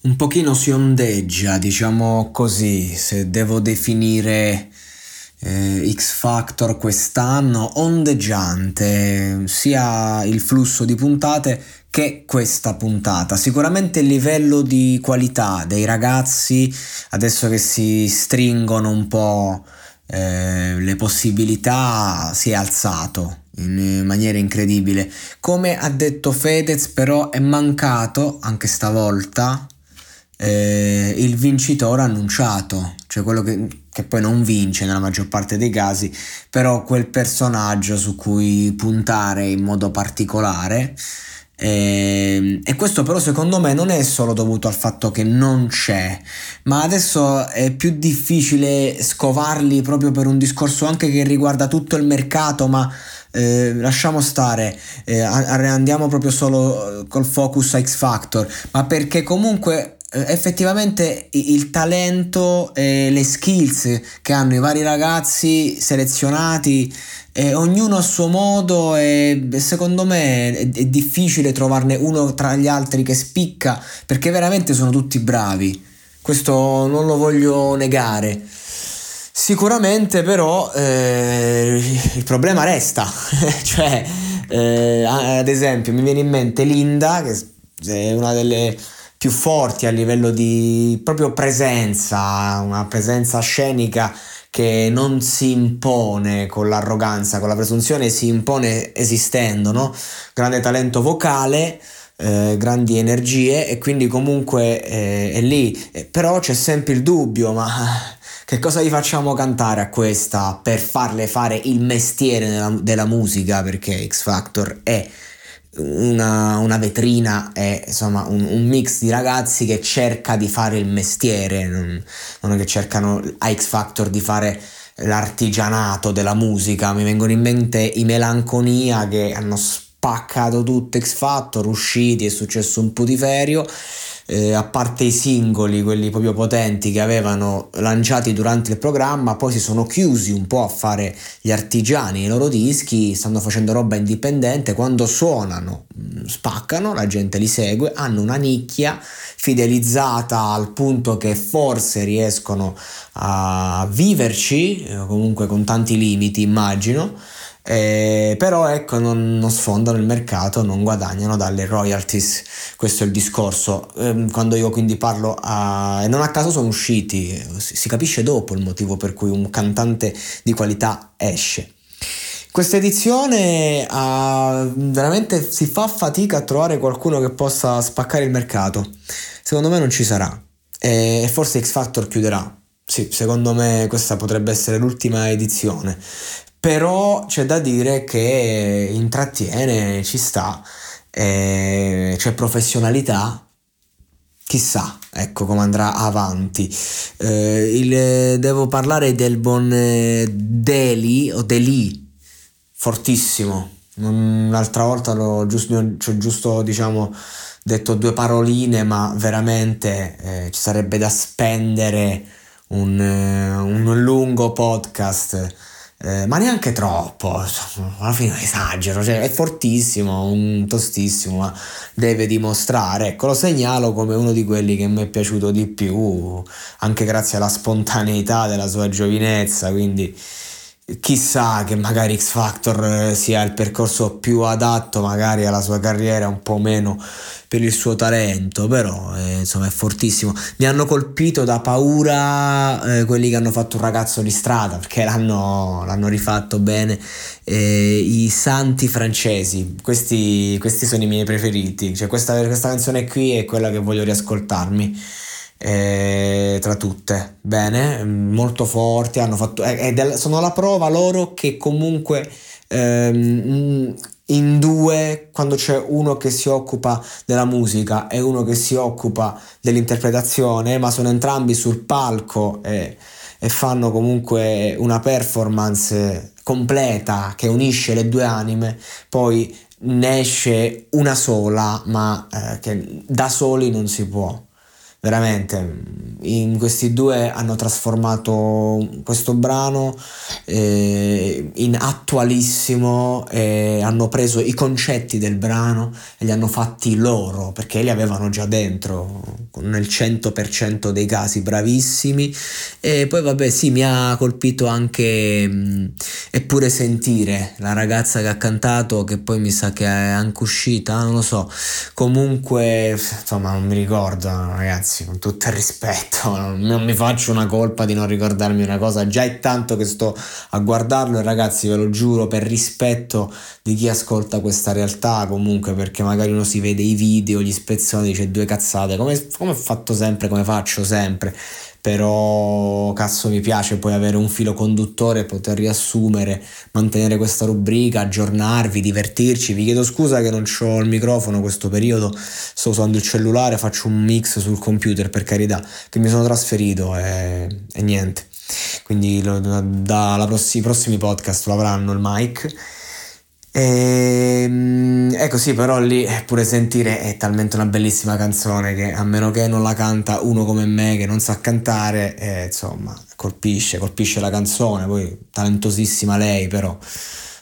un pochino si ondeggia, diciamo così, se devo definire eh, X Factor quest'anno, ondeggiante, sia il flusso di puntate che questa puntata. Sicuramente il livello di qualità dei ragazzi, adesso che si stringono un po' eh, le possibilità, si è alzato in maniera incredibile. Come ha detto Fedez, però è mancato anche stavolta eh, il vincitore annunciato, cioè quello che, che, poi non vince nella maggior parte dei casi, però quel personaggio su cui puntare in modo particolare. Eh, e questo però secondo me non è solo dovuto al fatto che non c'è, ma adesso è più difficile scovarli proprio per un discorso anche che riguarda tutto il mercato, ma eh, lasciamo stare, eh, andiamo proprio solo col focus a X Factor, ma perché comunque eh, effettivamente il talento e le skills che hanno i vari ragazzi selezionati eh, ognuno a suo modo e secondo me è, è, difficile trovarne uno tra gli altri che spicca perché veramente sono tutti bravi. Questo non lo voglio negare. Sicuramente però eh, il problema resta. Cioè eh, ad esempio mi viene in mente Linda che è una delle più forti a livello di proprio presenza, una presenza scenica che non si impone con l'arroganza, con la presunzione, si impone esistendo, no? Grande talento vocale, eh, grandi energie e quindi comunque eh, è lì, eh, però c'è sempre il dubbio, ma che cosa gli facciamo cantare a questa per farle fare il mestiere della, della musica? Perché X Factor è una, una vetrina è insomma un, un, mix di ragazzi che cerca di fare il mestiere, non, non che cercano a X Factor di fare l'artigianato della musica, mi vengono in mente i Melanconia che hanno spaccato tutto X Factor, usciti, è successo un putiferio eh, a parte i singoli, quelli proprio potenti che avevano lanciati durante il programma, poi si sono chiusi un po' a fare gli artigiani, i loro dischi, stanno facendo roba indipendente, quando suonano mm, spaccano, la gente li segue, hanno una nicchia fidelizzata al punto che forse riescono a viverci, eh, comunque con tanti limiti immagino, eh, però ecco non, non, sfondano il mercato, non guadagnano dalle royalties, questo è il discorso. Eh, quando io quindi parlo a... e non a caso sono usciti, si, capisce dopo il motivo per cui un cantante di qualità esce. Questa edizione uh, veramente si fa fatica a trovare qualcuno che possa spaccare il mercato. Secondo me non ci sarà. E forse X Factor chiuderà. Sì, secondo me questa potrebbe essere l'ultima edizione però c'è da dire che intrattiene, ci sta, eh, c'è professionalità, chissà ecco come andrà avanti. Eh, il, devo parlare del buon eh, Deli o Deli fortissimo. L'altra volta l'ho giusto, cioè giusto diciamo detto due paroline ma veramente eh, ci sarebbe da spendere un, eh, un lungo podcast eh, ma neanche troppo, alla fine esagero, cioè è fortissimo, un tostissimo, ma deve dimostrare, ecco lo segnalo come uno di quelli che mi è piaciuto di più, anche grazie alla spontaneità della sua giovinezza, quindi chissà che magari X Factor eh, sia il percorso più adatto magari alla sua carriera, un po' meno per il suo talento, però eh, insomma è fortissimo. Mi hanno colpito da paura eh, quelli che hanno fatto un ragazzo di strada perché l'hanno, l'hanno rifatto bene. Eh, I santi francesi, questi, questi, sono i miei preferiti. Cioè, questa, questa canzone qui è quella che voglio riascoltarmi eh, tra tutte. Bene, molto forti, hanno fatto, eh, del, sono la prova loro che comunque ehm, in due, quando c'è uno che si occupa della musica e uno che si occupa dell'interpretazione, ma sono entrambi sul palco e, e fanno comunque una performance completa che unisce le due anime, poi ne esce una sola, ma eh, che da soli non si può veramente in questi due hanno trasformato questo brano eh, in attualissimo e hanno preso i concetti del brano e li hanno fatti loro perché li avevano già dentro nel 100% dei casi bravissimi. E poi vabbè sì mi ha colpito anche mh, eppure sentire la ragazza che ha cantato che poi mi sa che è anche uscita non lo so. Comunque insomma non mi ricordo ragazzi ragazzi, con tutto il rispetto, non mi faccio una colpa di non ricordarmi una cosa, già è tanto che sto a guardarlo e ragazzi ve lo giuro per rispetto di chi ascolta questa realtà comunque perché magari uno si vede i video, gli spezzoni, dice due cazzate, come, come ho fatto sempre, come faccio sempre però cazzo mi piace poi avere un filo conduttore, poter riassumere, mantenere questa rubrica, aggiornarvi, divertirci. Vi chiedo scusa che non ho il microfono questo periodo, sto usando il cellulare, faccio un mix sul computer per carità, che mi sono trasferito e, e niente. Quindi dai pross- prossimi podcast lo avranno il mic e, ehm, ecco sì, però lì pure sentire è talmente una bellissima canzone che a meno che non la canta uno come me che non sa cantare, eh, insomma, colpisce, colpisce la canzone, poi talentosissima lei però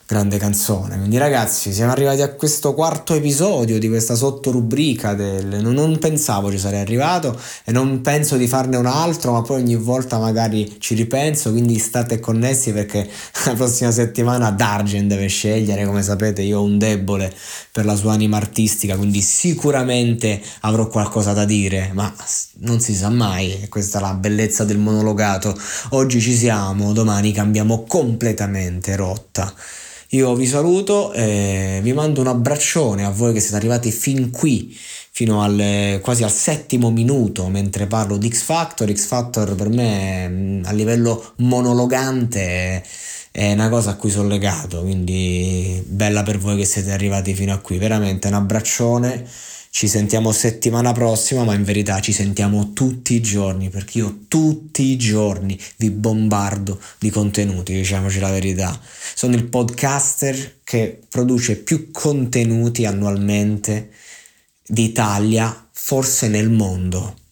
grande canzone. Quindi ragazzi, siamo arrivati a questo quarto episodio di questa sottorubrica del non, pensavo ci sarei arrivato e non penso di farne un altro, ma poi ogni volta magari ci ripenso, quindi state connessi perché la prossima settimana Dargen deve scegliere, come sapete io ho un debole per la sua anima artistica, quindi sicuramente avrò qualcosa da dire, ma non si sa mai, questa è la bellezza del monologato. Oggi ci siamo, domani cambiamo completamente rotta. Io vi saluto e vi mando un abbraccione a voi che siete arrivati fin qui, fino al, quasi al settimo minuto mentre parlo di X Factor. X Factor per me a livello monologante è una cosa a cui sono legato, quindi bella per voi che siete arrivati fino a qui. Veramente un abbraccione ci sentiamo settimana prossima, ma in verità ci sentiamo tutti i giorni, perché io tutti i giorni vi bombardo di contenuti, diciamoci la verità. Sono il podcaster che produce più contenuti annualmente d'Italia, forse nel mondo.